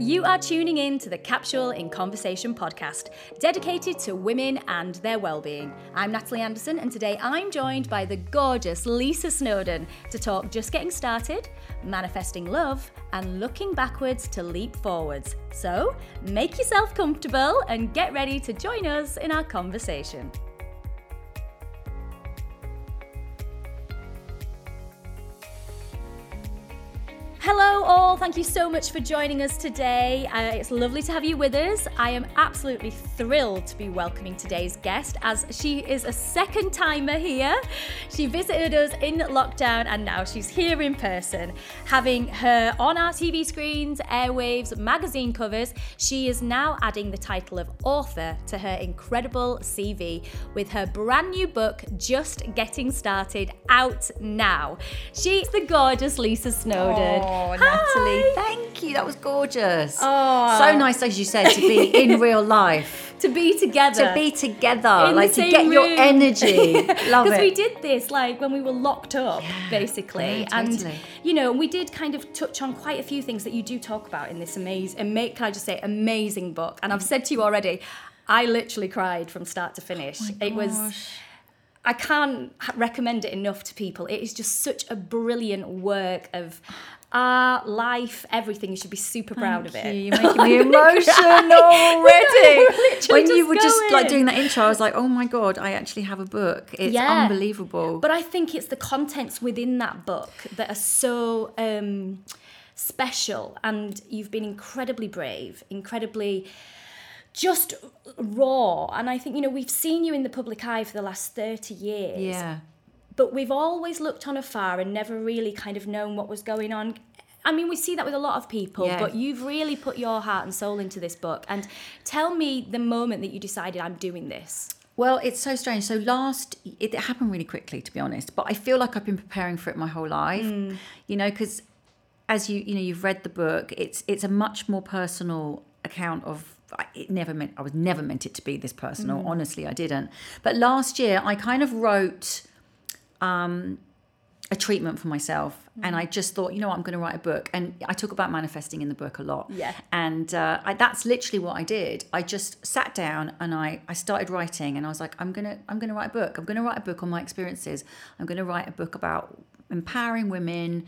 you are tuning in to the Capsule in Conversation podcast, dedicated to women and their well-being. I'm Natalie Anderson, and today I'm joined by the gorgeous Lisa Snowdon to talk just getting started, manifesting love, and looking backwards to leap forwards. So, make yourself comfortable and get ready to join us in our conversation. Thank you so much for joining us today. Uh, it's lovely to have you with us. I am absolutely thrilled to be welcoming today's guest as she is a second timer here. She visited us in lockdown and now she's here in person, having her on our TV screens, airwaves, magazine covers. She is now adding the title of author to her incredible CV with her brand new book, Just Getting Started, out now. She's the gorgeous Lisa Snowdon. Oh. Natalie, thank you. That was gorgeous. Oh. So nice, as you said, to be in real life. to be together. To be together, In like to get your energy. Love it. Because we did this like when we were locked up, basically, yeah, and totally. you know, we did kind of touch on quite a few things that you do talk about in this amazing, ama- can I just say, amazing book. And I've said to you already, I literally cried from start to finish. Oh it was. I can't recommend it enough to people. It is just such a brilliant work of art, life, everything. You should be super proud of it. you. You're making me emotional already. When you were just like doing that intro, I was like, oh my god, I actually have a book. It's Yeah. unbelievable. But I think it's the contents within that book that are so um, special, and you've been incredibly brave, incredibly just raw. And I think, you know, we've seen you in the public eye for the last 30 years, yeah. But we've always looked on afar and never really kind of known what was going on. I mean, we see that with a lot of people, Yeah. but you've really put your heart and soul into this book. And tell me the moment that you decided I'm doing this. Well, it's so strange. So last, it, it happened really quickly, to be honest. But I feel like I've been preparing for it my whole life. Mm. You know, because as you you know you've read the book, it's it's a much more personal account of. It never meant I was never meant it to be this personal. Mm. Honestly, I didn't. But last year, I kind of wrote um, a treatment for myself. Mm. And I just thought, you know what, I'm going to write a book. And I talk about manifesting in the book a lot. Yeah. And uh, I, that's literally what I did. I just sat down and I, I started writing and I was like, I'm going to, I'm going to write a book. I'm going to write a book on my experiences. I'm going to write a book about empowering women,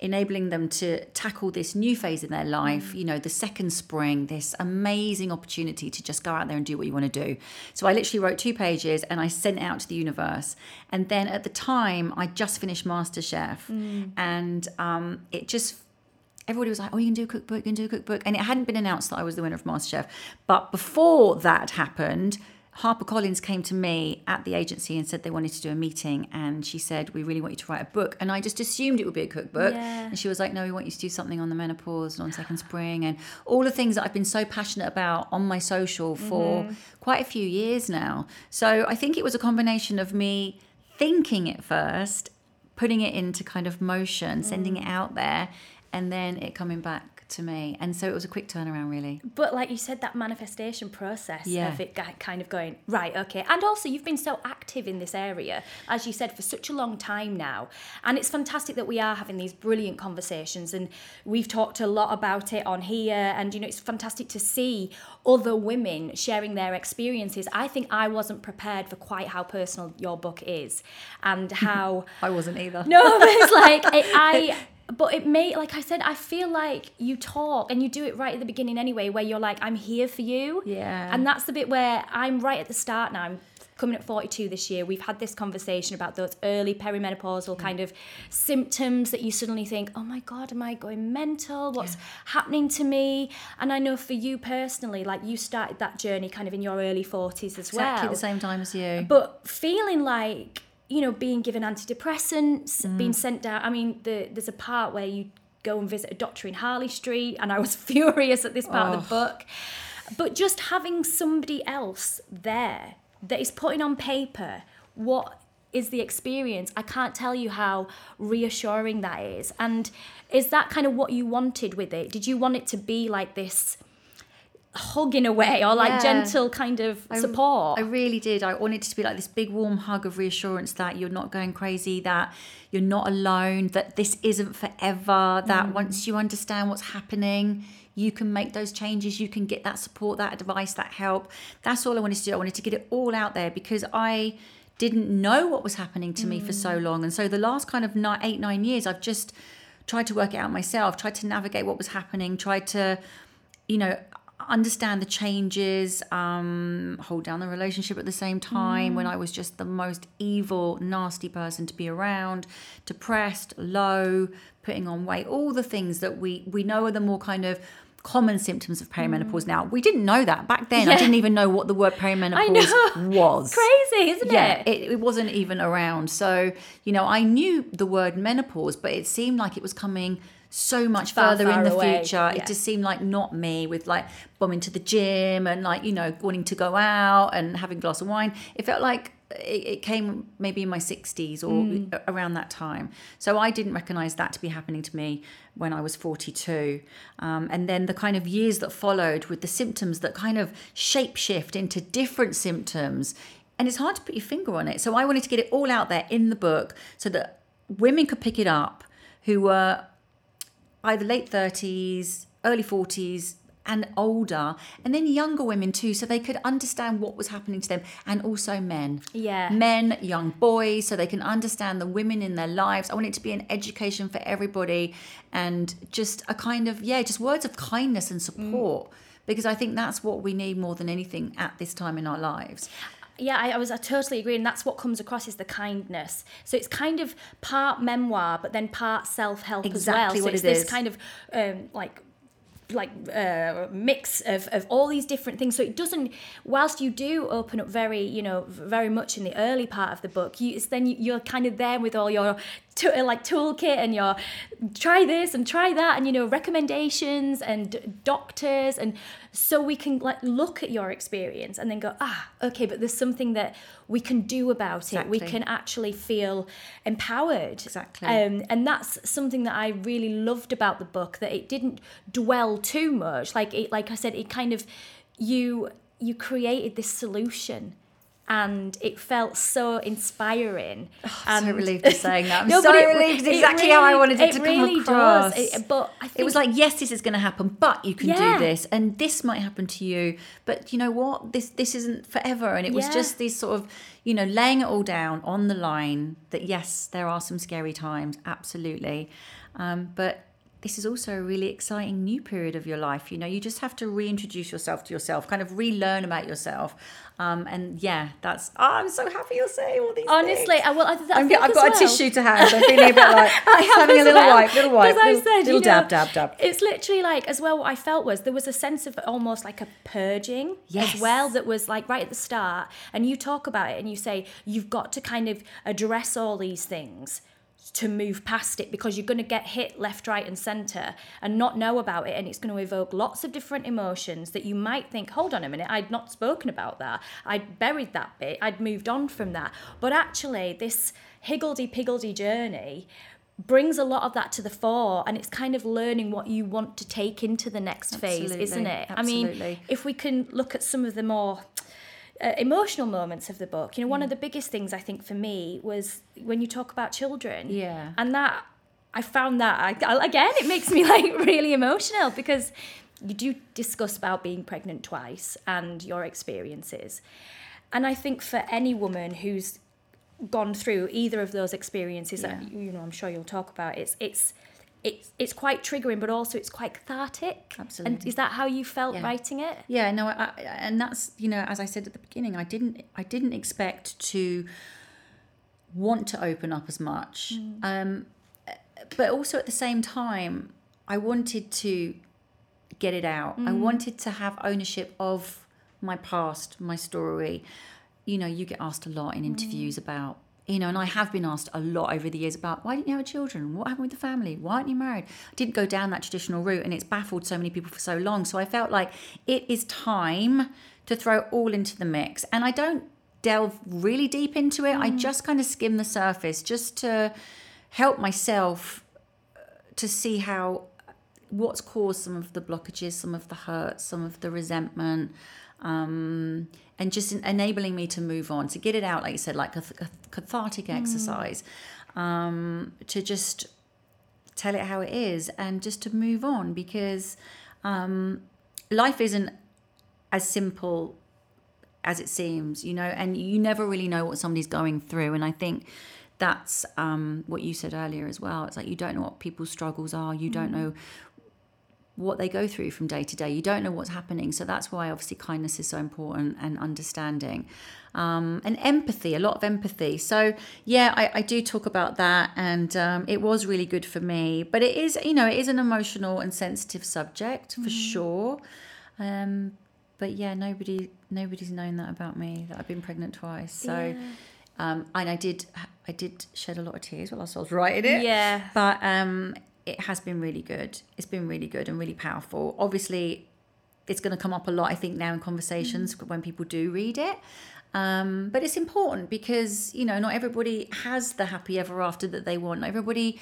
enabling them to tackle this new phase in their life, you know, the second spring, this amazing opportunity to just go out there and do what you want to do. So I literally wrote two pages and I sent out to the universe. And then at the time, I just finished MasterChef and um, it just everybody was like, "Oh, you can do a cookbook, you can do a cookbook," and it hadn't been announced that I was the winner of MasterChef. But before that happened, HarperCollins came to me at the agency and said they wanted to do a meeting, and she said, "We really want you to write a book." And I just assumed it would be a cookbook, Yeah. and she was like, "No, we want you to do something on the menopause and on second spring and all the things that I've been so passionate about on my social for mm-hmm. quite a few years now." So I think it was a combination of me thinking it first putting it into kind of motion, sending mm. it out there, and then it coming back to me. And so it was a quick turnaround, really. But like you said, that manifestation process Yeah. of it kind of going, right, okay. And also, you've been so active in this area, as you said, for such a long time now. And it's fantastic that we are having these brilliant conversations. And we've talked a lot about it on here. And, you know, it's fantastic to see other women sharing their experiences. I think I wasn't prepared for quite how personal your book is and how. I wasn't either. No, but it's like it, I. But it may, like I said, I feel like you talk and you do it right at the beginning anyway, where you're like, I'm here for you. Yeah. And that's the bit where I'm right at the start now. I'm coming at 42 this year. We've had this conversation about those early perimenopausal kind of symptoms that you suddenly think, oh my God, am I going mental? What's happening to me? And I know for you personally, like you started that journey kind of in your early 40s as well. Exactly well the same time as you. but feeling like you know being given antidepressants Mm. being sent down i mean the, there's a part where you go and visit a doctor in harley street and i was furious at this part of the book. But just having somebody else there that is putting on paper what is the experience i can't tell you how reassuring that is. And is that kind of what you wanted with it? Did you want it to be like this hug in a way or like Yeah. gentle kind of support I really did. I wanted it to be like this big warm hug of reassurance that you're not going crazy, that you're not alone, that this isn't forever, that mm. once you understand what's happening, you can make those changes. You can get that support, that advice, that help. That's all I wanted to do. I wanted to get it all out there because I didn't know what was happening to me for so mm. long. And so the last kind of nine, eight, nine years, I've just tried to work it out myself, tried to navigate what was happening, tried to, you know, understand the changes, um, hold down the relationship at the same time when I was just the most evil, nasty person to be around, depressed, low, putting on weight, all the things that we we know are the more kind of common symptoms of perimenopause now. We didn't know that back then. I didn't even know what the word perimenopause was Crazy, isn't yeah, it? it, it wasn't even around. So, you know, I knew the word menopause, but it seemed like it was coming so much Far, further far in the away, future. yeah. It just seemed like not me with like bombing to the gym and like, you know, wanting to go out and having a glass of wine. It felt like it, it came maybe in my 60s or Mm. around that time. So I didn't recognize that to be happening to me when I was 42. Um, and then the kind of years that followed with the symptoms that kind of shape shift into different symptoms. And it's hard to put your finger on it. So I wanted to get it all out there in the book so that women could pick it up who were either late 30s, early 40s, and older, and then younger women too, so they could understand what was happening to them, and also men. Yeah. Men, young boys, so they can understand the women in their lives. I want it to be an education for everybody and just a kind of, yeah, just words of kindness and mm. support. Because I think that's what we need more than anything at this time in our lives. Yeah, I, I was I totally agree, and that's what comes across is the kindness. So it's kind of part memoir, but then part self help as well. So what it's it this is. kind of um, like like uh, mix of, of all these different things so it doesn't whilst you do open up very you know very much in the early part of the book you it's then you, you're kind of there with all your to, like toolkit and your try this and try that and you know recommendations and doctors and so we can like look at your experience and then go ah okay but there's something that we can do about it. We can actually feel empowered. Exactly. um, and that's something that I really loved about the book that it didn't dwell too much. Like it like I said it kind of you you created this solution and it felt so inspiring and so relieved you're saying that. I'm No, so it- relieved. It exactly how I wanted it, it to really come across. It- but I it was like, yes, this is going to happen, but you can Yeah. do this, and this might happen to you. But you know what? This this isn't forever. And it was Yeah. just these sort of, you know, laying it all down on the line. That yes, there are some scary times, absolutely, um, but. This is also a really exciting new period of your life. You know, you just have to reintroduce yourself to yourself, kind of relearn about yourself. Um, and yeah, that's. Oh, I'm so happy you're saying all these. honestly things. I will I, I I've got well- a tissue to hand. I'm feeling a bit like just have having a little well. wipe, little wipe, little, said, little you know, dab, dab, dab. It's literally like as well. What I felt was there was a sense of almost like a purging Yes. as well that was like right at the start. And you talk about it and you say you've got to kind of address all these things to move past it because you're going to get hit left, right, and center and not know about it. And it's going to evoke lots of different emotions that you might think, hold on a minute, I'd not spoken about that. I'd buried that bit. I'd moved on from that. But actually, this higgledy piggledy journey brings a lot of that to the fore and it's kind of learning what you want to take into the next phase isn't Absolutely, it i mean if we can look at some of the more uh, emotional moments of the book you know one Mm. of the biggest things i think for me was when you talk about children Yeah. and that i found that I, I- again it makes me like really emotional because you do discuss about being pregnant twice and your experiences and i think for any woman who's gone through either of those experiences that you know I'm sure you'll talk about it's it's it's it's quite triggering but also it's quite cathartic Absolutely. and is that how you felt Yeah. writing it Yeah, no, I, I, and that's you know, as I said at the beginning, I didn't, I didn't expect to want to open up as much, mm. um, but also at the same time, I wanted to get it out. I mm. wanted to have ownership of my past, my story. You know, you get asked a lot in mm. interviews about. You know, and I have been asked a lot over the years about why didn't you have children? What happened with the family? Why aren't you married? I didn't go down that traditional route, and it's baffled so many people for so long. So I felt like it is time to throw all into the mix. And I don't delve really deep into it. I just kind of skim the surface just to help myself uh, to see how what's caused some of the blockages, some of the hurt, some of the resentment, um, and just en- enabling me to move on, to get it out, like you said, like a, a cathartic exercise, um, to just tell it how it is and just to move on because um, life isn't as simple as it seems, you know, and you never really know what somebody's going through. And I think that's um, what you said earlier as well. It's like you don't know what people's struggles are, you don't know what they go through from day to day. You don't know what's happening. So that's why obviously kindness is so important and understanding. Um, and empathy, a lot of empathy. So yeah, I, I do talk about that, and um, it was really good for me. But it is, you know, it is an emotional and sensitive subject for sure. Um, but yeah, nobody, nobody's known that about me that I've been pregnant twice. So, um, and I did, I did shed a lot of tears while I was writing it. Yeah. But um, it has been really good. It's been really good and really powerful. Obviously, it's going to come up a lot, I think, now in conversations when people do read it. Um, but it's important because, you know, not everybody has the happy ever after that they want. Not everybody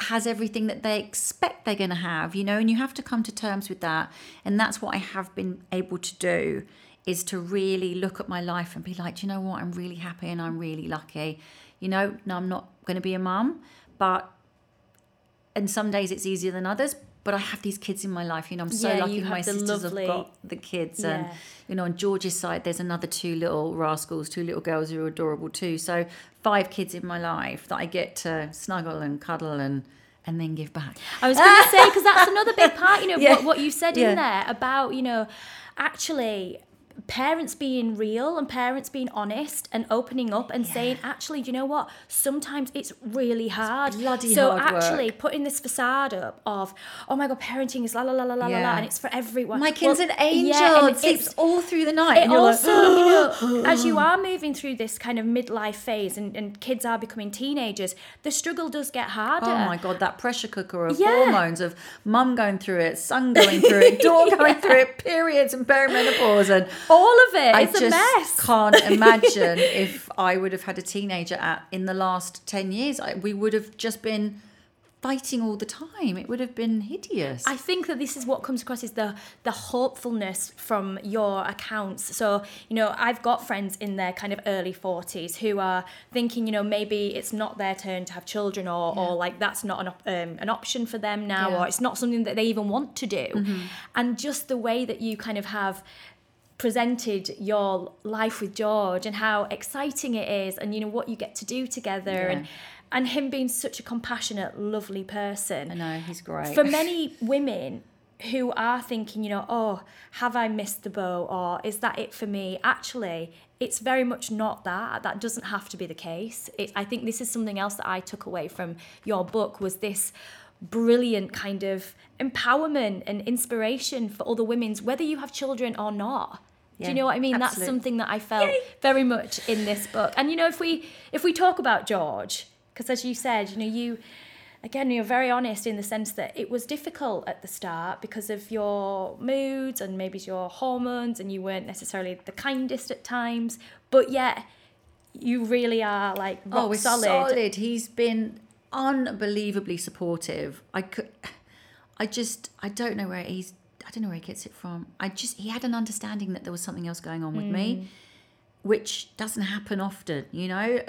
has everything that they expect they're going to have, you know, and you have to come to terms with that. And that's what I have been able to do is to really look at my life and be like, you know what? I'm really happy and I'm really lucky. You know, no, I'm not going to be a mum, but and some days it's easier than others. But I have these kids in my life. You know, I'm so Yeah, lucky my sisters lovely- have got the kids. And, you know, on George's side, there's another two little rascals, two little girls who are adorable too. So five kids in my life that I get to snuggle and cuddle and and then give back. I was going to say because that's another big part, you know, Yeah. what, what you said Yeah. in there about you know, actually parents being real and parents being honest and opening up and saying actually do you know what sometimes it's really hard bloody so hard work. actually putting this facade up of oh my god parenting is la la la la la la la and it's for everyone My kid's Well, an angel. yeah, and it sleeps it's all through the night. it and you're like, also, you know, as you are moving through this kind of midlife phase and, and kids are becoming teenagers, the struggle does get harder. Oh my god, that pressure cooker of Yeah. hormones of mum going through it, son going through it, daughter going through it, periods and perimenopause, and All of it. I it's just a mess. can't imagine if I would have had a teenager at in the last ten years. I, we would have just been fighting all the time. It would have been hideous. I think that this is what comes across is the the hopefulness from your accounts. So, you know, I've got friends in their kind of early 40s who are thinking, you know, maybe it's not their turn to have children or, or like that's not an, op- um, an option for them now Yeah. or it's not something that they even want to do. And just the way that you kind of have presented your life with George and how exciting it is and you know what you get to do together Yeah. and and him being such a compassionate lovely person I know he's great. for many women who are thinking, you know, oh, have I missed the boat or is that it for me? Actually, it's very much not that. That doesn't have to be the case. It, I think this is something else that I took away from your book was this brilliant kind of empowerment and inspiration for other women's, whether you have children or not. Do you know what I mean? That's something that I felt very much in this book. And you know, if we if we talk about George, because as you said, you know, you again you're very honest in the sense that it was difficult at the start because of your moods and maybe your hormones and you weren't necessarily the kindest at times but yet you really are like oh, rock oh, solid. solid. He's been unbelievably supportive. I could, I just, I don't know where he's. I don't know where he gets it from. I just, he had an understanding that there was something else going on with Mm. me, which doesn't happen often, you know.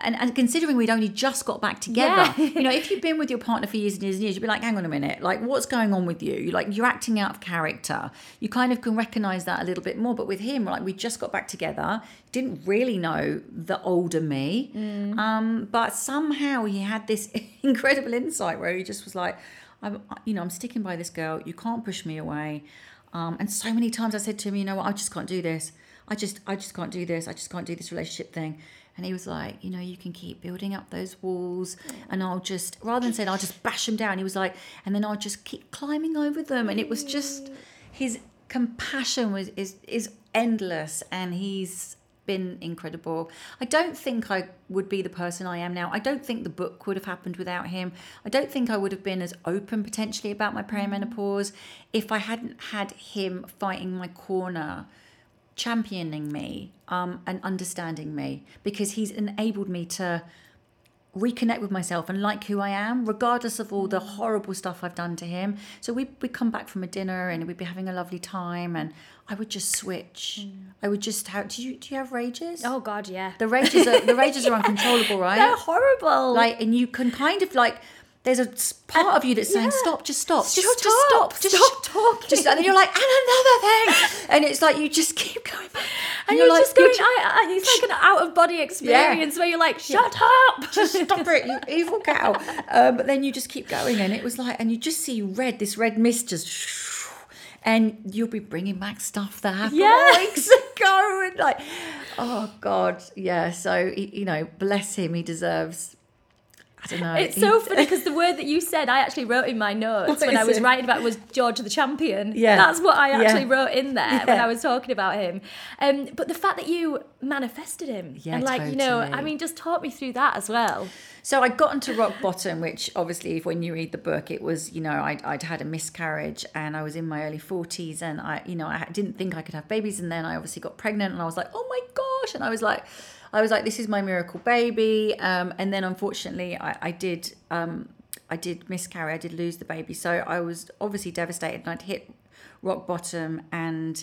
And, and considering we'd only just got back together, Yeah. you know, if you've been with your partner for years and years and years, you'd be like, hang on a minute, like what's going on with you? You're like you're acting out of character. You kind of can recognize that a little bit more. But with him, like we just got back together, didn't really know the older me, um, but somehow he had this incredible insight where he just was like, I'm, you know, I'm sticking by this girl. You can't push me away. Um, and so many times I said to him, you know what, I just can't do this. I just, I just can't do this. I just can't do this relationship thing. And he was like, you know, you can keep building up those walls, and I'll just, rather than saying I'll just bash them down, he was like, and then I'll just keep climbing over them. And it was just his compassion was is is endless, and he's been incredible. I don't think I would be the person I am now. I don't think the book would have happened without him. I don't think I would have been as open potentially about my perimenopause if I hadn't had him fighting my corner, championing me, um, and understanding me because he's enabled me to reconnect with myself and like who I am, regardless of all the mm. horrible stuff I've done to him. So we we'd come back from a dinner and we'd be having a lovely time, and I would just switch. Mm. I would just have. Do you do you have rages? oh god yeah The rages are the rages are uncontrollable, right? they're horrible Like, and you can kind of like there's a part of you that's saying, Yeah. "Stop! Just stop! Just, Stop, just stop! Just stop talking." Just, and then you're like, "And another thing," and it's like you just keep going back, And you're, just going, ju- I, I, it's like an out of body experience where you're like, shut up. just stop it, you evil cow. Um, but then you just keep going, and it was like, and you just see red, this red mist just, and you'll be bringing back stuff that happened Yeah. weeks ago, and like, oh god, yeah. So you know, bless him, he deserves. I don't know. It's so funny because the word that you said, I actually wrote in my notes What when I was it? writing about it was George the Champion. Yeah. That's what I actually Yeah. wrote in there when I was talking about him. Um, but the fact that you manifested him Yeah, and like, you know, I mean, just talk me through that as well. So I'd gotten to rock bottom, which obviously, when you read the book, it was, you know, I'd, I'd had a miscarriage and I was in my early 40s and I, you know, I didn't think I could have babies. And then I obviously got pregnant and I was like, oh my gosh. And I was like, I was like, this is my miracle baby. Um, and then unfortunately, I, I did, um, I did miscarry. I did lose the baby. So I was obviously devastated and I'd hit rock bottom and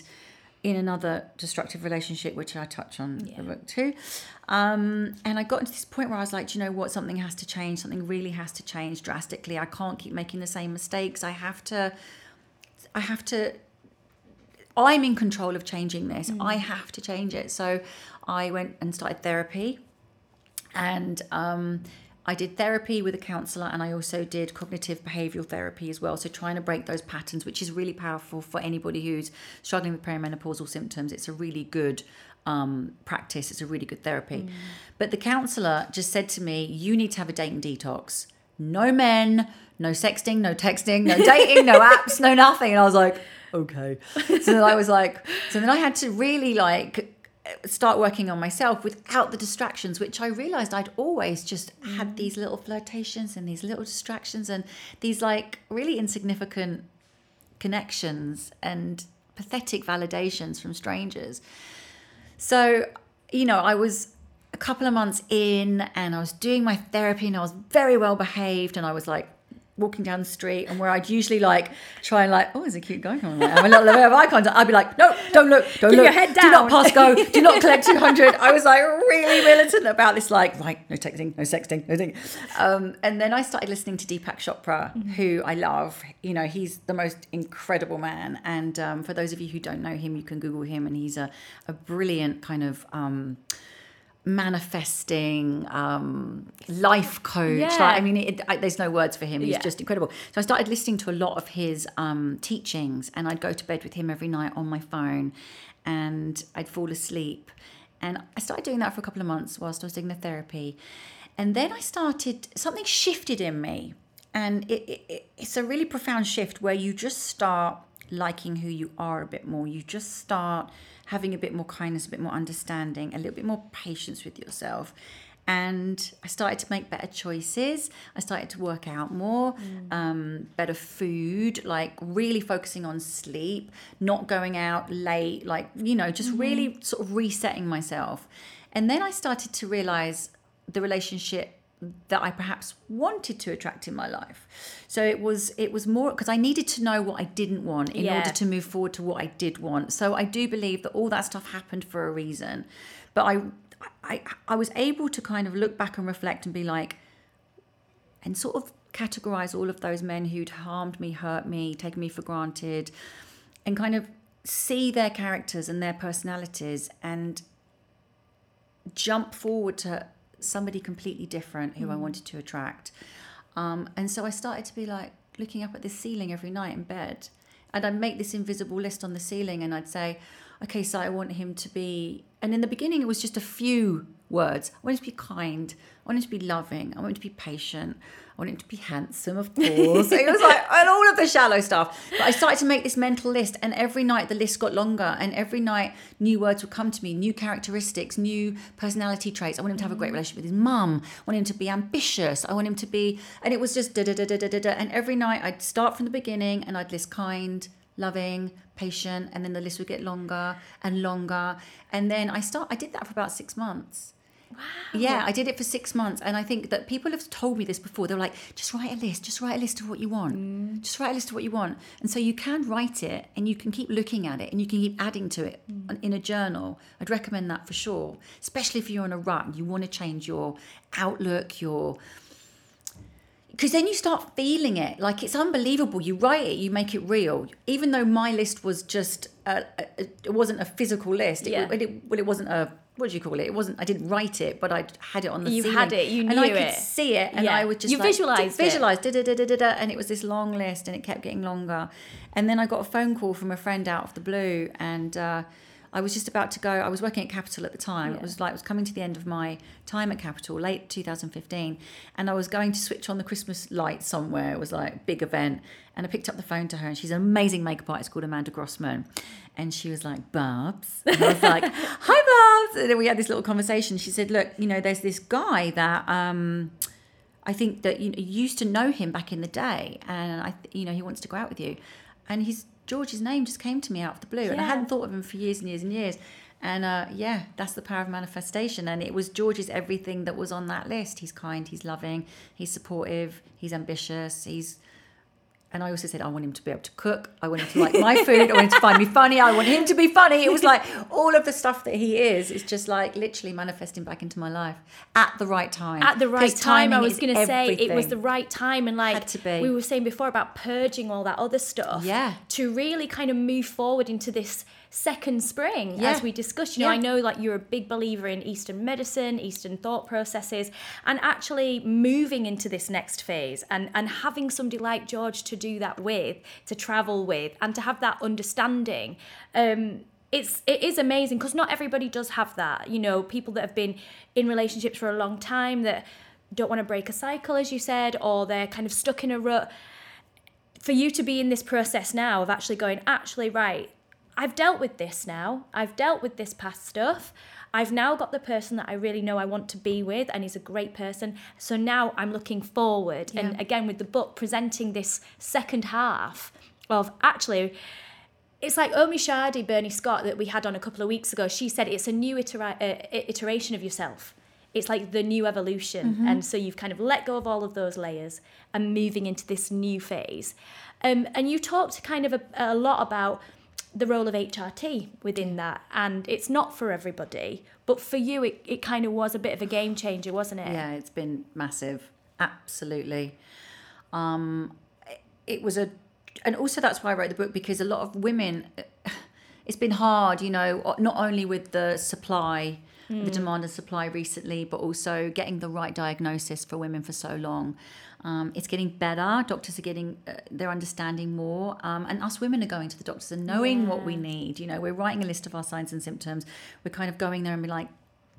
in another destructive relationship, which I touch on Yeah. the book too. Um, and I got into this point where I was like, "Do you know what? Something has to change. Something really has to change drastically. I can't keep making the same mistakes. I have to, I have to, I'm in control of changing this. I have to change it. So I went and started therapy. And um, I did therapy with a counselor and I also did cognitive behavioral therapy as well. So trying to break those patterns, which is really powerful for anybody who's struggling with perimenopausal symptoms. It's a really good um, practice, it's a really good therapy. But the counselor just said to me, You need to have a dating detox. No men, no sexting, no texting, no dating, no apps, no nothing. And I was like, Okay. So then I was like, So then I had to really like start working on myself without the distractions which i realized i'd always just had mm. these little flirtations and these little distractions and these like really insignificant connections and pathetic validations from strangers so you know i was a couple of months in and i was doing my therapy and i was very well behaved and i was like walking down the street and where I'd usually like try and like, oh, there's a cute guy coming. Like, have a little bit of eye contact. I'd be like, no, don't look, don't Keep look. your head down. Do not pass go. Do not collect 200. I was like really militant about this, like, right, no texting, no sexting, no thing. Um, and then I started listening to Deepak Chopra, who I love. You know, he's the most incredible man. And um, for those of you who don't know him, you can Google him, and he's a, a brilliant kind of. Um, manifesting um, life coach. Yeah. Like, I mean, it, I, there's no words for him. He's Yeah. just incredible. So I started listening to a lot of his um, teachings, and I'd go to bed with him every night on my phone, and I'd fall asleep. And I started doing that for a couple of months whilst I was doing the therapy, and then I started something shifted in me, and it, it, it, it's a really profound shift where you just start liking who you are a bit more. You just start having a bit more kindness, a bit more understanding, a little bit more patience with yourself. And I started to make better choices. I started to work out more, um, better food, like really focusing on sleep, not going out late, like, you know, just really sort of resetting myself. And then I started to realize the relationship that I perhaps wanted to attract in my life. So it was it was more because I needed to know what I didn't want in Yeah. order to move forward to what I did want. So I do believe that all that stuff happened for a reason. But I I I was able to kind of look back and reflect and be like and sort of categorize all of those men who'd harmed me, hurt me, taken me for granted and kind of see their characters and their personalities and jump forward to somebody completely different who I wanted to attract. Um, and so I started to be like looking up at the ceiling every night in bed. And I'd make this invisible list on the ceiling and I'd say, okay, so I want him to be. And in the beginning, it was just a few words. I want him to be kind. I want him to be loving. I want him to be patient. I want him to be handsome, of course. it was like, and all of the shallow stuff. But I started to make this mental list, and every night the list got longer, and every night new words would come to me, new characteristics, new personality traits. I want him to have a great mm. relationship with his mum. I want him to be ambitious. I want him to be, and it was just da da da da da da. da. And every night I'd start from the beginning, and I'd list kind, loving, patient, and then the list would get longer and longer. And then I start. I did that for about six months. Wow. Yeah, I did it for six months, and I think that people have told me this before. They're like, just write a list, just write a list of what you want, mm. just write a list of what you want, and so you can write it, and you can keep looking at it, and you can keep adding to it mm. in a journal. I'd recommend that for sure, especially if you're on a rut and you want to change your outlook, your because then you start feeling it like it's unbelievable you write it you make it real even though my list was just a, a, it wasn't a physical list it, Yeah. it, well it wasn't a what do you call it it wasn't i didn't write it but i had it on the You ceiling had it, you knew and i knew could it. see it and Yeah. i would just You like, visualised it. visualize da, da, da, da, da, da, and it was this long list and it kept getting longer and then i got a phone call from a friend out of the blue and uh, I was just about to go. I was working at Capital at the time. It was like it was coming to the end of my time at Capital, late 2015, and I was going to switch on the Christmas lights somewhere. It was like a big event, and I picked up the phone to her, and she's an amazing makeup artist called Amanda Grossman, and she was like, "Barbs," and I was like, "Hi, Barbs," and then we had this little conversation. She said, "Look, you know, there's this guy that." um I think that you, know, you used to know him back in the day, and I, th- you know, he wants to go out with you. And his George's name just came to me out of the blue, and I hadn't thought of him for years and years and years. And uh, yeah, that's the power of manifestation. And it was George's everything that was on that list. He's kind, he's loving, he's supportive, he's ambitious, he's. And I also said I want him to be able to cook. I want him to like my food. I want him to find me funny. I want him to be funny. It was like all of the stuff that he is. is just like literally manifesting back into my life at the right time. at the right time. I was going to say it was the right time, and like Had to be. we were saying before about purging all that other stuff. Yeah. To really kind of move forward into this second spring, Yeah. as we discussed. You know, Yeah. I know like you're a big believer in Eastern medicine, Eastern thought processes, and actually moving into this next phase, and and having somebody like George to do that with, to travel with, and to have that understanding. Um, it's it is amazing because not everybody does have that. You know, people that have been in relationships for a long time that don't want to break a cycle, as you said, or they're kind of stuck in a rut. For you to be in this process now of actually going, actually, right, I've dealt with this now. I've dealt with this past stuff. I've now got the person that I really know I want to be with, and he's a great person. So now I'm looking forward. And again, with the book, presenting this second half of actually, it's like Omisade, Bernie Scott, that we had on a couple of weeks ago. She said it's a new itera- uh, iteration of yourself. It's like the new evolution. And so you've kind of let go of all of those layers and moving into this new phase. Um, and you talked kind of a, a lot about the role of HRT within that. And it's not for everybody, but for you, it, it kind of was a bit of a game changer, wasn't it? Yeah, it's been massive. Absolutely. Um, it was a, and also that's why I wrote the book because a lot of women, it's been hard, you know, not only with the supply, the demand and supply recently, but also getting the right diagnosis for women for so long. Um, it's getting better. Doctors are getting, uh, they're understanding more. Um, and us women are going to the doctors and knowing what we need. You know, we're writing a list of our signs and symptoms. We're kind of going there and be like,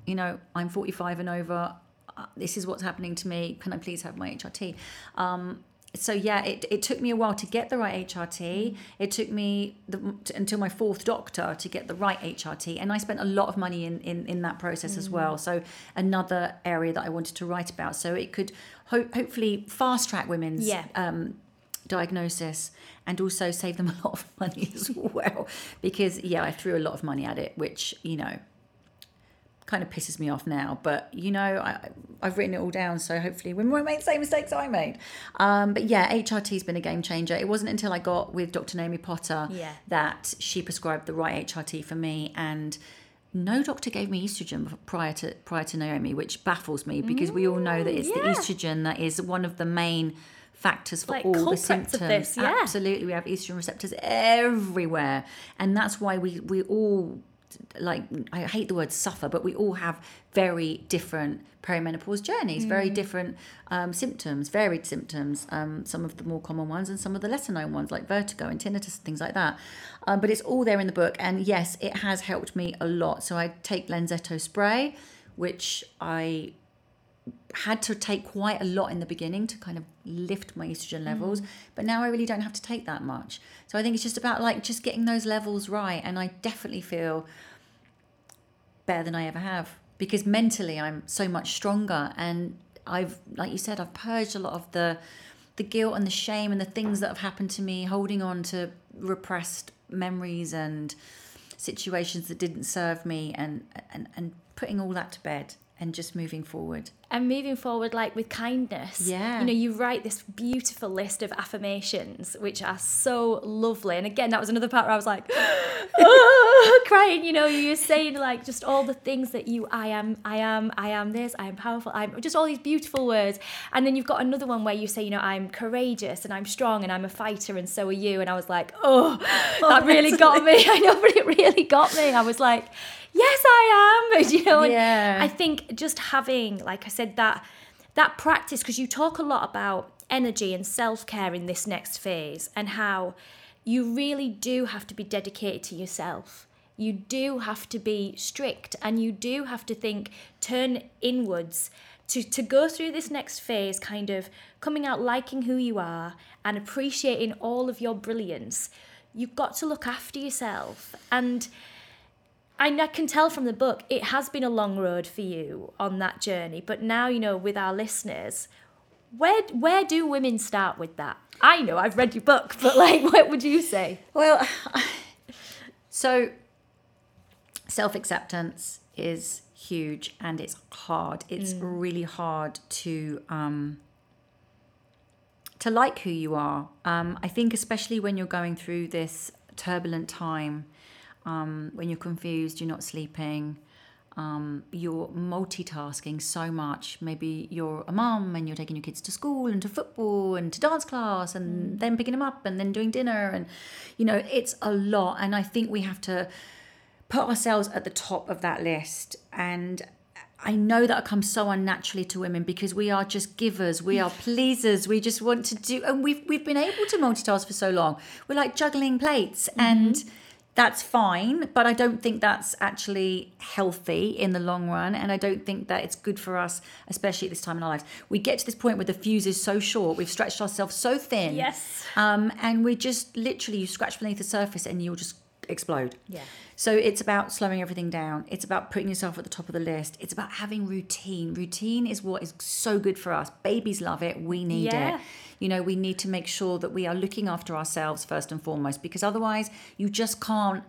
you know, I'm 45 and over. Uh, this is what's happening to me. Can I please have my HRT? Um, so yeah, it, it took me a while to get the right HRT. It took me the, t- until my fourth doctor to get the right HRT, and I spent a lot of money in in, in that process as well. So another area that I wanted to write about, so it could ho- hopefully fast track women's Yeah. um, diagnosis and also save them a lot of money as well. Because yeah, I threw a lot of money at it, which you know kind of pisses me off now. But you know, I, I've written it all down, so hopefully women won't make the same mistakes I made. Um, but yeah, HRT's been a game changer. It wasn't until I got with Dr. Naomi Potter Yeah. that she prescribed the right HRT for me and. No doctor gave me estrogen prior to prior to Naomi, which baffles me because we all know that it's yeah. the estrogen that is one of the main factors for Like all the symptoms. this, yeah. Absolutely, we have estrogen receptors everywhere, and that's why we we all like I hate the word suffer, but we all have very different perimenopause journeys, Mm. very different um, symptoms, varied symptoms. Um, some of the more common ones, and some of the lesser known ones, like vertigo and tinnitus, things like that. Um, but it's all there in the book, and yes, it has helped me a lot. So I take Lenzetto spray, which I had to take quite a lot in the beginning to kind of lift my estrogen mm. levels but now i really don't have to take that much. So i think it's just about like just getting those levels right and i definitely feel better than i ever have because mentally i'm so much stronger and i've like you said i've purged a lot of the the guilt and the shame and the things that have happened to me holding on to repressed memories and situations that didn't serve me and and and putting all that to bed and just moving forward and moving forward like with kindness. Yeah. you know you write this beautiful list of affirmations which are so lovely. And again that was another part where i was like oh, crying you know you're saying like just all the things that you i am i am i am this i am powerful i'm just all these beautiful words. And then you've got another one where you say you know i'm courageous and i'm strong and i'm a fighter and so are you. And i was like oh, oh that really got me. I know but it really got me. I was like yes i am. You know and Yeah. i think just having like i said that that practice because you talk a lot about energy and self-care in this next phase and how you really do have to be dedicated to yourself. You do have to be strict and you do have to think turn inwards to, to go through this next phase kind of coming out liking who you are and appreciating all of your brilliance. You've got to look after yourself and I can tell from the book it has been a long road for you on that journey. But now you know with our listeners, where where do women start with that? I know I've read your book, but like, what would you say? Well, so self acceptance is huge and it's hard. It's really hard to um, to like who you are. Um, I think especially when you're going through this turbulent time, um, when you're confused, you're not sleeping. Um, you're multitasking so much. Maybe you're a mum and you're taking your kids to school and to football and to dance class and then picking them up and then doing dinner. And, you know, it's a lot. And I think we have to put ourselves at the top of that list. And I know that comes so unnaturally to women because we are just givers, we are pleasers, we just want to do, and we've we've been able to multitask for so long. We're like juggling plates, and that's fine. But I don't think that's actually healthy in the long run, and I don't think that it's good for us, especially at this time in our lives. We get to this point where the fuse is so short, we've stretched ourselves so thin, Yes. um, and we just literally you scratch beneath the surface and you'll just explode. Yeah. So it's about slowing everything down. It's about putting yourself at the top of the list. It's about having routine. Routine is what is so good for us. Babies love it. We need Yeah. it. You know, we need to make sure that we are looking after ourselves first and foremost because otherwise you just can't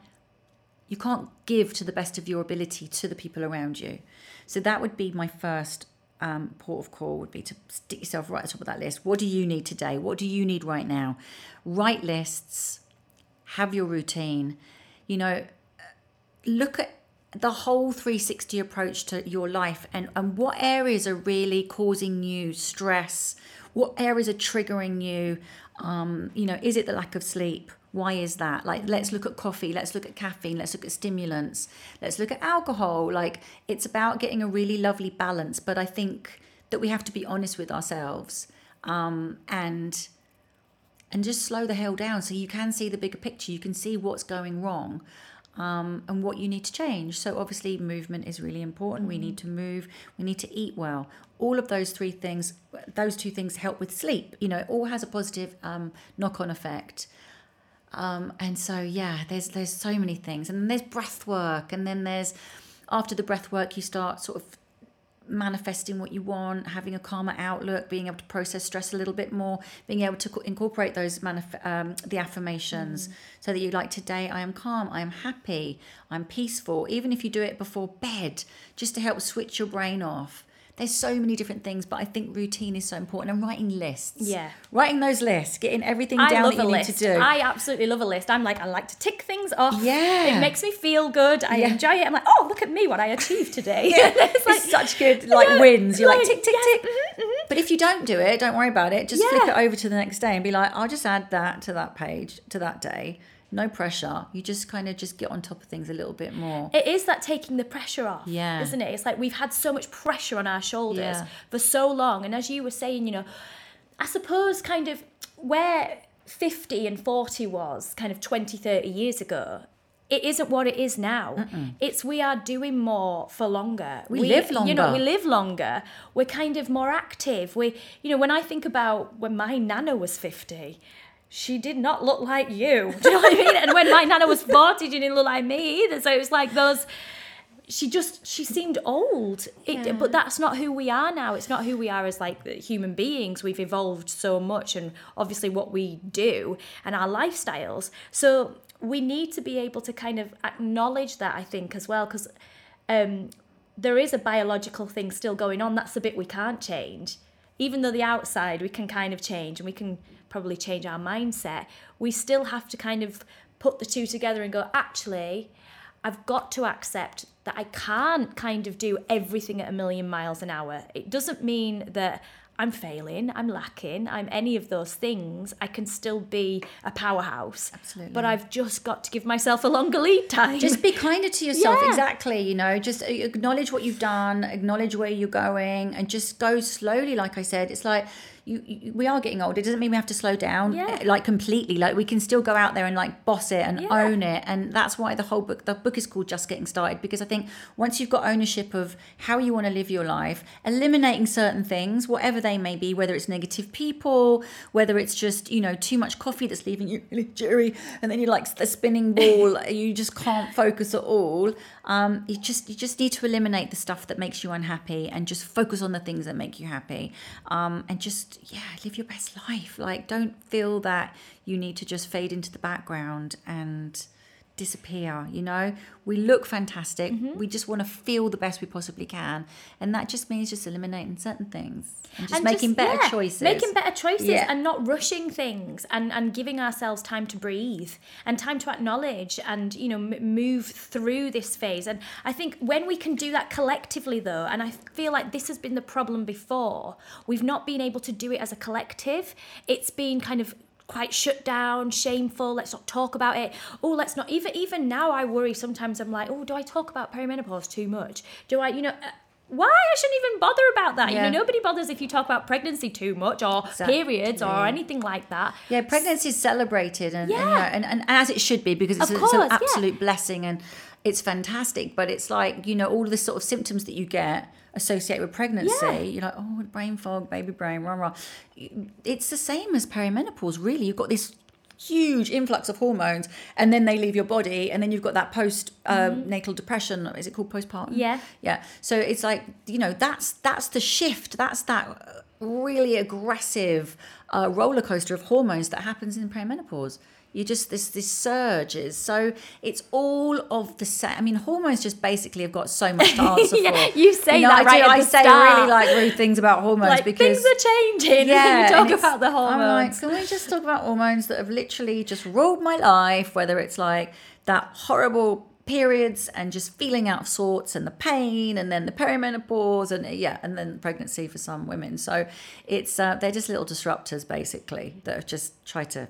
you can't give to the best of your ability to the people around you. So that would be my first um, port of call would be to stick yourself right at the top of that list. What do you need today? What do you need right now? Write lists, have your routine. You know, look at the whole 360 approach to your life and, and what areas are really causing you stress? What areas are triggering you? Um, you know is it the lack of sleep? Why is that? Like let's look at coffee let's look at caffeine let's look at stimulants let's look at alcohol. Like it's about getting a really lovely balance but i think that we have to be honest with ourselves um, and and just slow the hell down so you can see the bigger picture. You can see what's going wrong um, and what you need to change. So obviously movement is really important. We need to move. We need to eat well. All of those three things those two things help with sleep. You know it all has a positive um, knock-on effect. Um, and so yeah there's there's so many things. And then there's breath work. And then there's after the breath work you start sort of manifesting what you want, having a calmer outlook, being able to process stress a little bit more, being able to co- incorporate those manif- um, the affirmations so that you like today I am calm, I am happy, I'm peaceful. Even if you do it before bed, just to help switch your brain off. There's so many different things, but I think routine is so important. And writing lists, Yeah. writing those lists, getting everything I down that you need to do. I absolutely love a list. I'm like, I like to tick things off. Yeah. It makes me feel good. I Yeah. enjoy it. I'm like, oh, look at me, what I achieved today. it's like such good like Yeah, wins. You're like, like, tick tick yes, tick. mhm, mhm. But if you don't do it, don't worry about it. Just Yeah. flip it over to the next day and be like, I'll just add that to that page to that day. No pressure. You just kind of just get on top of things a little bit more. It is that taking the pressure off, Yeah. isn't it? It's like we've had so much pressure on our shoulders Yeah. for so long. And as you were saying, you know, I suppose kind of where 50 and 40 was kind of 20, 30 years ago, it isn't what it is now. It's we are doing more for longer. We live longer. You know, we live longer. We're kind of more active. We, you know, when I think about when my nana was 50, she did not look like you. Do you know what I mean? And when my nana was 40, she didn't look like me either. So it was like those she just she seemed old it, Yeah. but that's not who we are now it's not who we are as like human beings we've evolved so much and obviously what we do and our lifestyles so we need to be able to kind of acknowledge that i think as well because um there is a biological thing still going on. That's the bit we can't change. Even though the outside we can kind of change and we can probably change our mindset, we still have to kind of put the two together and go, actually, I've got to accept that I can't kind of do everything at a million miles an hour. It doesn't mean that I'm failing, I'm lacking, I'm any of those things. I can still be a powerhouse. Absolutely. But I've just got to give myself a longer lead time. just be kinder to yourself Yeah. exactly you know just uh, acknowledge what you've done acknowledge where you're going and just go slowly like i said it's like you, you we are getting older it doesn't mean we have to slow down Yeah. eh, like completely like we can still go out there and like boss it and Yeah. own it and that's why the whole book the book is called just getting started because i think once you've got ownership of how you want to live your life eliminating certain things whatever they may be whether it's negative people whether it's just you know too much coffee that's leaving you really jittery and then you're like the spinning ball you just can't focus at all um, you just you just need to eliminate the stuff that makes you unhappy and just focus on the things that make you happy um, and just yeah live your best life. Like don't feel that you need to just fade into the background and disappear you know we look fantastic Mm-hmm. we just want to feel the best we possibly can and that just means just eliminating certain things and just And making better yeah, choices Making better choices Yeah. and not rushing things and, and giving ourselves time to breathe and time to acknowledge and, you know, m- move through this phase. And I think when we can do that collectively, though, and I feel like this has been the problem before, we've not been able to do it as a collective. It's been kind of quite shut down shameful let's not talk about it oh let's not even even now i worry sometimes i'm like oh do i talk about perimenopause too much do i you know uh, why I shouldn't even bother about that. Yeah. You know, nobody bothers if you talk about pregnancy too much or periods or anything like that. Yeah, pregnancy is celebrated and, and, Yeah. and, and as it should be because it's, a- it's an yeah. absolute blessing and it's fantastic. But it's like, you know, all the sort of symptoms that you get associated with pregnancy, Yeah. you're like, oh, brain fog, baby brain, rah, rah. It's the same as perimenopause, really. You've got this huge influx of hormones and then they leave your body and then you've got that post um, natal depression is it called postpartum Mm-hmm. Yeah. yeah so it's like you know that's that's the shift that's that really aggressive uh, roller coaster of hormones that happens in perimenopause you just this this surges so it's all of the same i mean hormones just basically have got so much to answer Yeah, for you say know, that I right do, I say start. really like rude things about hormones Like because things are changing. yeah, you talk about the hormones. I'm like, can we just talk about hormones that have literally just ruled my life? Whether it's like that horrible periods and just feeling out of sorts and the pain and then the perimenopause and yeah and then pregnancy for some women so it's uh, they're just little disruptors basically that have just try to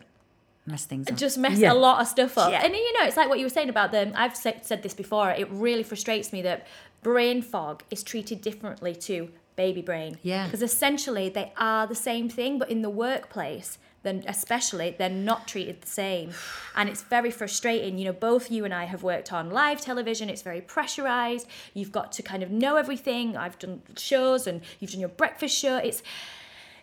mess things up just mess Yeah. a lot of stuff up. Yeah. And you know, it's like what you were saying about them. I've said, said this before. It really frustrates me that brain fog is treated differently to baby brain. Yeah. Because essentially they are the same thing, but in the workplace, then especially they're not treated the same. And it's very frustrating. You know, both you and I have worked on live television. It's very pressurized. You've got to kind of know everything. I've done shows and you've done your breakfast show. It's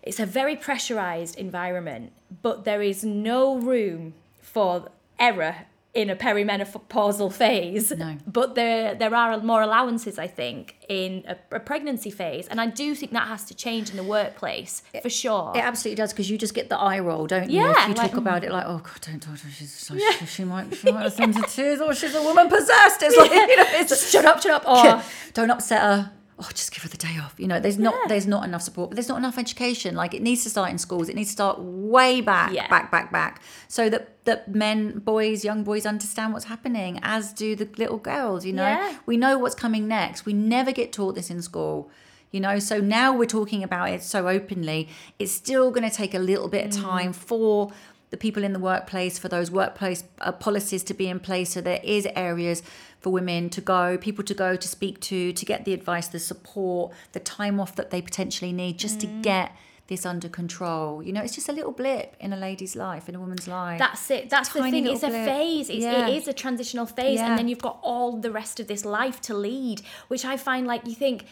it's a very pressurized environment, but there is no room for error in a perimenopausal phase. No. But there there are more allowances, I think, in a, a pregnancy phase, and I do think that has to change in the workplace for sure. It absolutely does because you just get the eye roll, don't you? Yeah, if you like, talk about it like, oh god, don't talk to her. She's like, she, she might, she might have sent to tears, or she's a woman possessed. It's like, you know, it's shut up, shut up. Or oh. don't upset her. Oh, just give her the day off. You know, there's not Yeah. there's not enough support, but there's not enough education. Like it needs to start in schools. It needs to start way back, Yeah. back, back, back, so that that men, boys, young boys understand what's happening, as do the little girls. You know, Yeah. we know what's coming next. We never get taught this in school. You know, so now we're talking about it so openly. It's still going to take a little bit of Mm. time for the people in the workplace, for those workplace uh, policies to be in place. So there is areas for women to go, people to go to speak to, to get the advice, the support, the time off that they potentially need just Mm. to get this under control. You know, it's just a little blip in a lady's life, in a woman's life. That's it. That's the thing. It's a blip. phase. It's, Yeah. It is a transitional phase, Yeah. and then you've got all the rest of this life to lead, which I find like you think.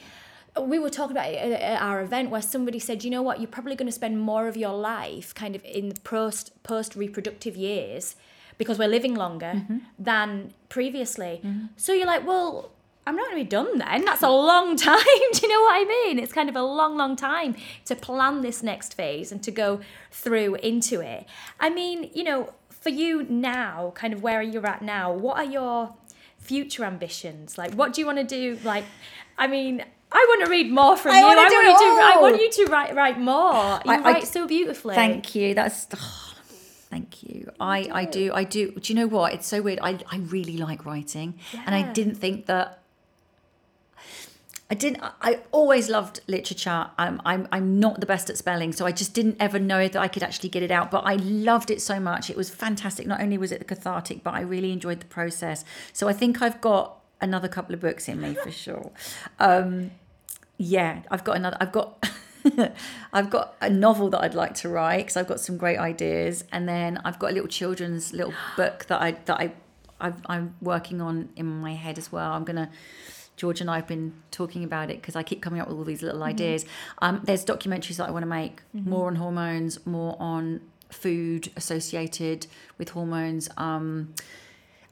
We were talking about it at our event where somebody said, "You know what? You're probably going to spend more of your life kind of in the post post reproductive years because we're living longer Mm-hmm. than previously." So you're like, "Well, I'm not going to be done then. That's a long time. Do you know what I mean? It's kind of a long, long time to plan this next phase and to go through into it. I mean, you know, for you now, kind of where are you're at now, what are your future ambitions? Like, what do you want to do? Like, I mean, I want to read more from I you. wanna I want you to. I want you to write write more. You I- I- write so beautifully. Thank you. That's. oh, thank you. I, I do. I do. Do you know what? It's so weird. I, I really like writing. And I didn't think that. I didn't. I- I always loved literature. I'm, I'm, I'm not the best at spelling, so I just didn't ever know that I could actually get it out. But I loved it so much. It was fantastic. Not only was it cathartic, but I really enjoyed the process. So I think I've got another couple of books in me for sure. Um, yeah, I've got another. I've got. I've got a novel that I'd like to write because I've got some great ideas, and then I've got a little children's little book that I that I I've, I'm working on in my head as well. I'm gonna. George and I have been talking about it because I keep coming up with all these little ideas. Um, there's documentaries that I want to make more on hormones, more on food associated with hormones. Um,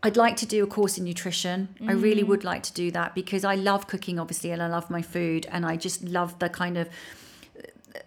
I'd like to do a course in nutrition. I really would like to do that because I love cooking, obviously, and I love my food, and I just love the kind of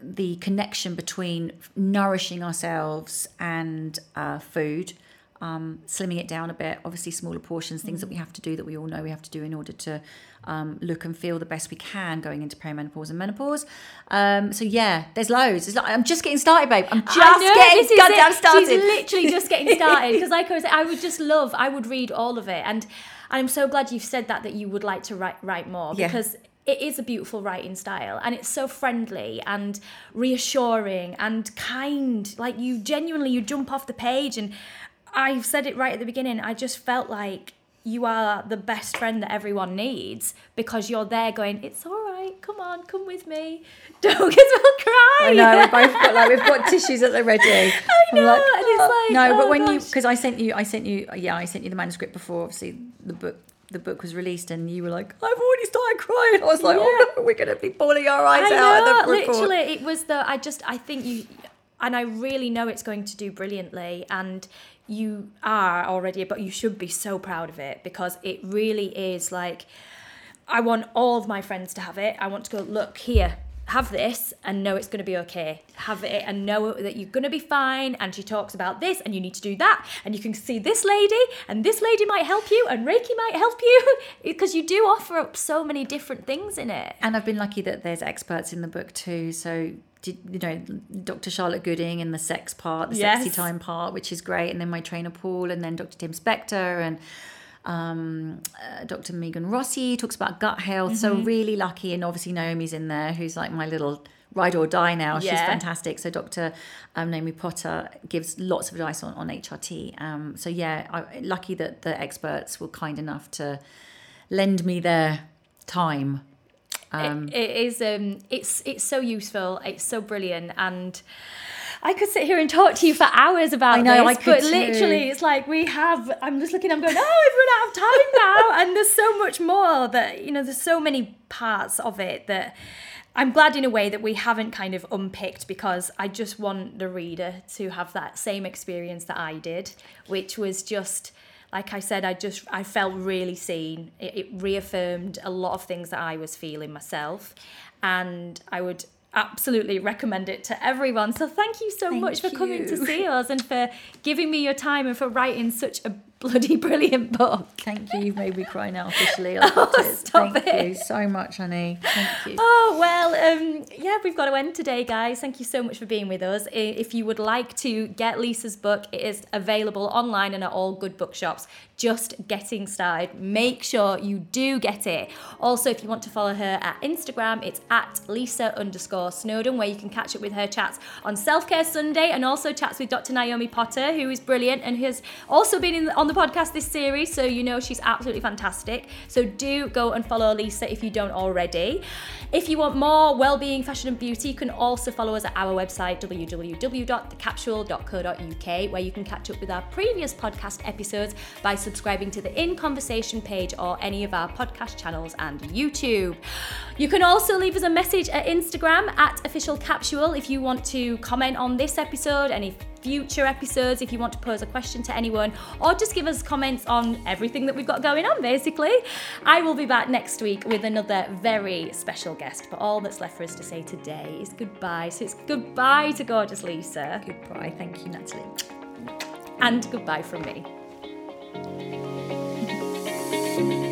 the connection between nourishing ourselves and uh, food, um, slimming it down a bit. Obviously, smaller portions, things that we have to do that we all know we have to do in order to um, look and feel the best we can going into perimenopause and menopause. Um, so yeah, there's loads. Lo- I'm just getting started, babe. I'm just know, getting goddamn started. She's literally just getting started because, like I was, I would just love. I would read all of it, and I'm so glad you've said that that you would like to write write more Yeah. because it is a beautiful writing style and it's so friendly and reassuring and kind. Like you genuinely, you jump off the page, and I've said it right at the beginning. I just felt like. You are the best friend that everyone needs because you're there going, It's all right, come on, come with me. Don't get we'll cry. I know we've both got like we've got tissues at the ready. I know, and it's oh, like, no, but oh when you because I sent you I sent you yeah I sent you the manuscript before obviously the book the book was released and you were like I've already started crying. I was like oh no we're gonna be bawling our eyes I out know, at the report. literally, it was the. I just, I think you, and I really know it's going to do brilliantly, and you are already, but you should be so proud of it because it really is like. I want all of my friends to have it. I want to go look here. Have this and know it's going to be okay. Have it and know that you're going to be fine. And she talks about this, and you need to do that. And you can see this lady, and this lady might help you, and Reiki might help you because you do offer up so many different things in it. And I've been lucky that there's experts in the book too. So, you know, Dr. Charlotte Gooding in the sex part, the sexy time part, which is great. And then my trainer Paul, and then Dr. Tim Spector, and um, uh, Dr. Megan Rossi talks about gut health. So, really lucky. And obviously, Naomi's in there, who's like my little ride or die now. She's fantastic. So, Dr. Um, Naomi Potter gives lots of advice on, on HRT. Um, so, yeah, I, lucky that the experts were kind enough to lend me their time. Um, it, it is um it's it's so useful it's so brilliant and I could sit here and talk to you for hours about I know, this, I could but literally, it's like we have. I'm just looking. I'm going. Oh, I've run out of time now, and there's so much more that you know. There's so many parts of it that I'm glad in a way that we haven't kind of unpicked because I just want the reader to have that same experience that I did, which was just like I said, I just I felt really seen. It, it reaffirmed a lot of things that I was feeling myself, and I would absolutely recommend it to everyone. So thank you so Thank much for coming to see us and for giving me your time and for writing such a bloody brilliant book. Thank you. You've made me cry now officially. Loved it. stop Thank it. you so much, honey. Thank you. Oh, well, um, yeah, we've got to end today, guys. Thank you so much for being with us. If you would like to get Lisa's book, it is available online and at all good bookshops. Just getting started. Make sure you do get it. Also, if you want to follow her at Instagram, it's at Lisa underscore Snowdon, where you can catch up with her chats on Self Care Sunday and also chats with Dr. Naomi Potter, who is brilliant and has also been in, on the podcast this series, so you know she's absolutely fantastic. So do go and follow Lisa if you don't already. If you want more well-being, fashion and beauty, you can also follow us at our website www.thecapsule.co.uk where you can catch up with our previous podcast episodes by subscribing to the In Conversation page or any of our podcast channels and YouTube. You can also leave us a message at Instagram at official capsule if you want to comment on this episode, any future episodes, if you want to pose a question to anyone, or just give us comments on everything that we've got going on, basically. I will be back next week with another very special guest, but all that's left for us to say today is goodbye. So it's goodbye to gorgeous Lisa, Goodbye. Thank you, Natalie. and goodbye from me. Thank you.